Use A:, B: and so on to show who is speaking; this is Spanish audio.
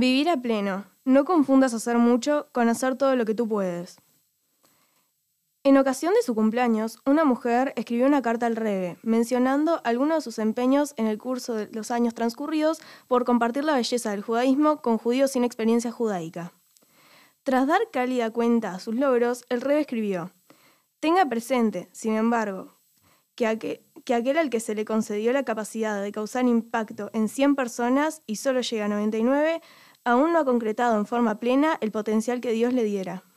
A: Vivir a pleno. No confundas hacer mucho con hacer todo lo que tú puedes. En ocasión de su cumpleaños, una mujer escribió una carta al Rebe, mencionando algunos de sus empeños en el curso de los años transcurridos por compartir la belleza del judaísmo con judíos sin experiencia judaica. Tras dar cálida cuenta a sus logros, el Rebe escribió: Tenga presente, sin embargo, que, que aquel al que se le concedió la capacidad de causar impacto en 100 personas y solo llega a 99, aún no ha concretado en forma plena el potencial que Dios le diera.